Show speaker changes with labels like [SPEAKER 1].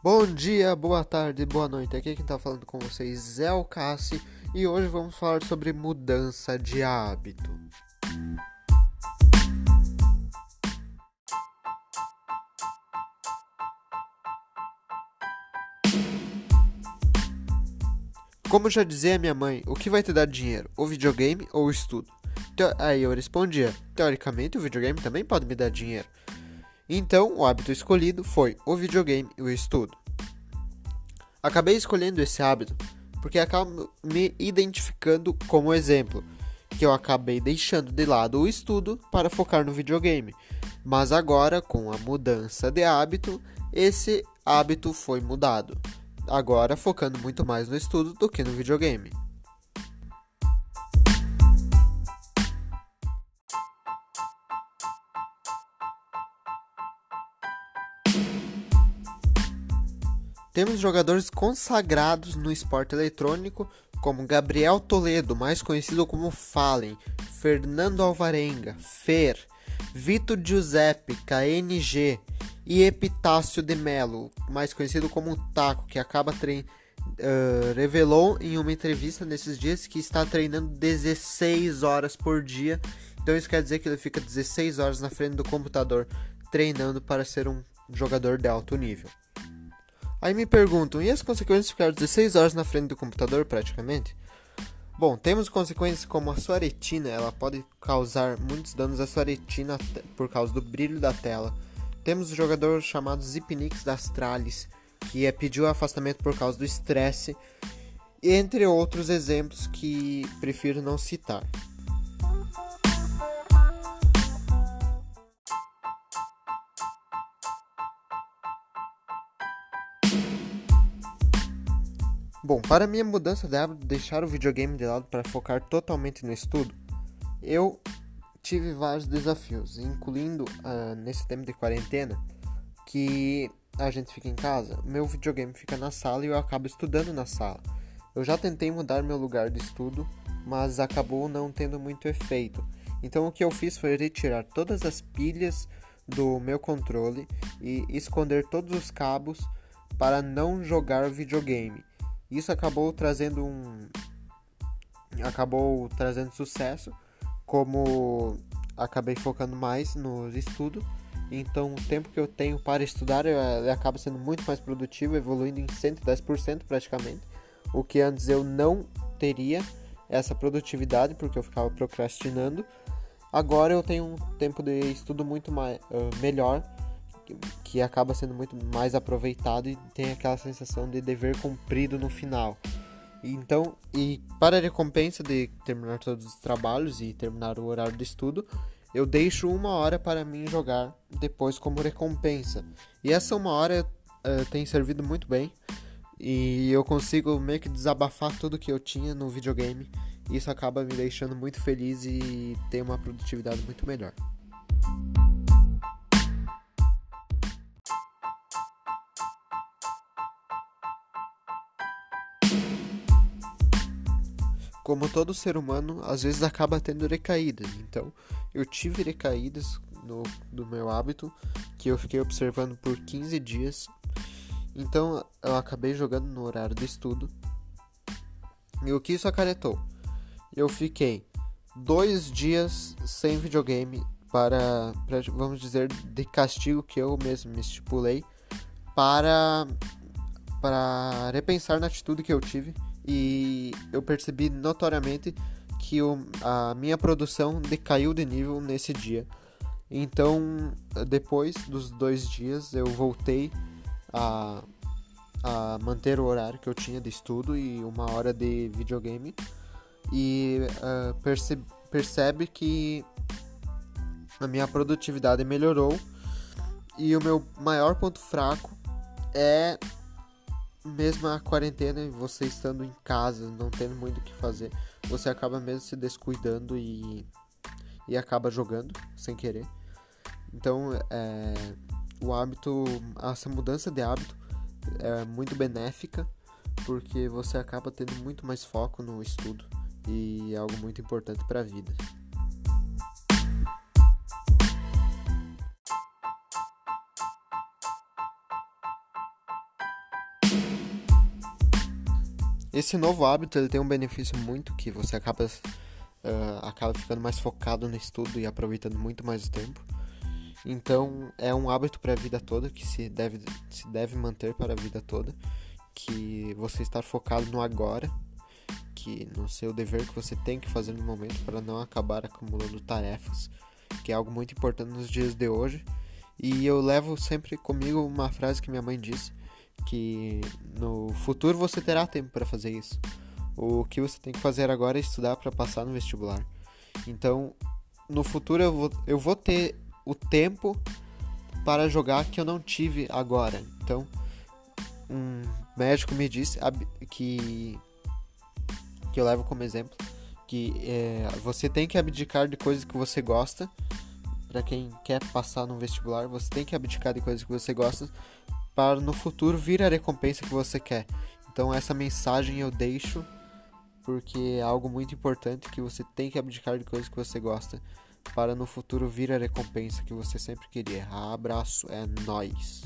[SPEAKER 1] Bom dia, boa tarde, boa noite. Aqui quem tá falando com vocês é o Cassi e hoje vamos falar sobre mudança de hábito. Como já dizia minha mãe, o que vai te dar dinheiro, o videogame ou o estudo? Aí eu respondia: teoricamente, o videogame também pode me dar dinheiro. Então, o hábito escolhido foi o videogame e o estudo. Acabei escolhendo esse hábito porque acabo me identificando como exemplo, que eu acabei deixando de lado o estudo para focar no videogame. Mas agora, com a mudança de hábito, esse hábito foi mudado. Agora focando muito mais no estudo do que no videogame. Temos jogadores consagrados no esporte eletrônico, como Gabriel Toledo, mais conhecido como Fallen, Fernando Alvarenga, Fer, Vitor Giuseppe, KNG e Epitácio de Melo, mais conhecido como Taco, que acaba tre uh, revelou em uma entrevista nesses dias que está treinando 16 horas por dia. Então isso quer dizer que ele fica 16 horas na frente do computador treinando para ser um jogador de alto nível. Aí me perguntam, e as consequências ficar 16 horas na frente do computador praticamente? Bom, temos consequências como a sua retina, ela pode causar muitos danos à sua retina por causa do brilho da tela. Temos o jogador chamado Zipnix da Astralis, que é, pediu afastamento por causa do estresse, entre outros exemplos que prefiro não citar. Bom, para minha mudança de hábito, deixar o videogame de lado para focar totalmente no estudo, eu tive vários desafios, incluindo uh, nesse tempo de quarentena, que a gente fica em casa, meu videogame fica na sala e eu acabo estudando na sala. Eu já tentei mudar meu lugar de estudo, mas acabou não tendo muito efeito. Então o que eu fiz foi retirar todas as pilhas do meu controle e esconder todos os cabos para não jogar videogame. Isso acabou trazendo um acabou trazendo sucesso, como acabei focando mais no estudo. Então, o tempo que eu tenho para estudar ele acaba sendo muito mais produtivo, evoluindo em 110% praticamente, o que antes eu não teria essa produtividade porque eu ficava procrastinando. Agora eu tenho um tempo de estudo muito mais, uh, melhor que acaba sendo muito mais aproveitado e tem aquela sensação de dever cumprido no final. Então, e para a recompensa de terminar todos os trabalhos e terminar o horário de estudo, eu deixo uma hora para mim jogar depois como recompensa. E essa uma hora uh, tem servido muito bem e eu consigo meio que desabafar tudo que eu tinha no videogame. Isso acaba me deixando muito feliz e ter uma produtividade muito melhor. Como todo ser humano, às vezes acaba tendo recaídas. Então, eu tive recaídas no, do meu hábito que eu fiquei observando por 15 dias. Então, eu acabei jogando no horário de estudo. E o que isso acarretou? Eu fiquei dois dias sem videogame para, para vamos dizer, de castigo que eu mesmo me estipulei para para repensar na atitude que eu tive e eu percebi notoriamente que o, a minha produção decaiu de nível nesse dia. Então, depois dos dois dias, eu voltei a, a manter o horário que eu tinha de estudo e uma hora de videogame. E uh, percebe, percebe que a minha produtividade melhorou. E o meu maior ponto fraco é mesmo a quarentena e você estando em casa, não tendo muito o que fazer, você acaba mesmo se descuidando e, e acaba jogando sem querer. Então, é, o hábito, essa mudança de hábito é muito benéfica porque você acaba tendo muito mais foco no estudo e é algo muito importante para a vida. Esse novo hábito ele tem um benefício muito que você acaba, uh, acaba ficando mais focado no estudo e aproveitando muito mais o tempo. Então é um hábito para a vida toda que se deve, se deve manter para a vida toda, que você estar focado no agora, que no seu dever que você tem que fazer no momento para não acabar acumulando tarefas, que é algo muito importante nos dias de hoje. E eu levo sempre comigo uma frase que minha mãe disse, que no futuro você terá tempo para fazer isso. O que você tem que fazer agora é estudar para passar no vestibular. Então, no futuro eu vou, eu vou ter o tempo para jogar que eu não tive agora. Então, um médico me disse que que eu levo como exemplo que é, você tem que abdicar de coisas que você gosta. Para quem quer passar no vestibular, você tem que abdicar de coisas que você gosta para no futuro vir a recompensa que você quer. Então essa mensagem eu deixo porque é algo muito importante que você tem que abdicar de coisas que você gosta para no futuro vir a recompensa que você sempre queria. Abraço, é nós.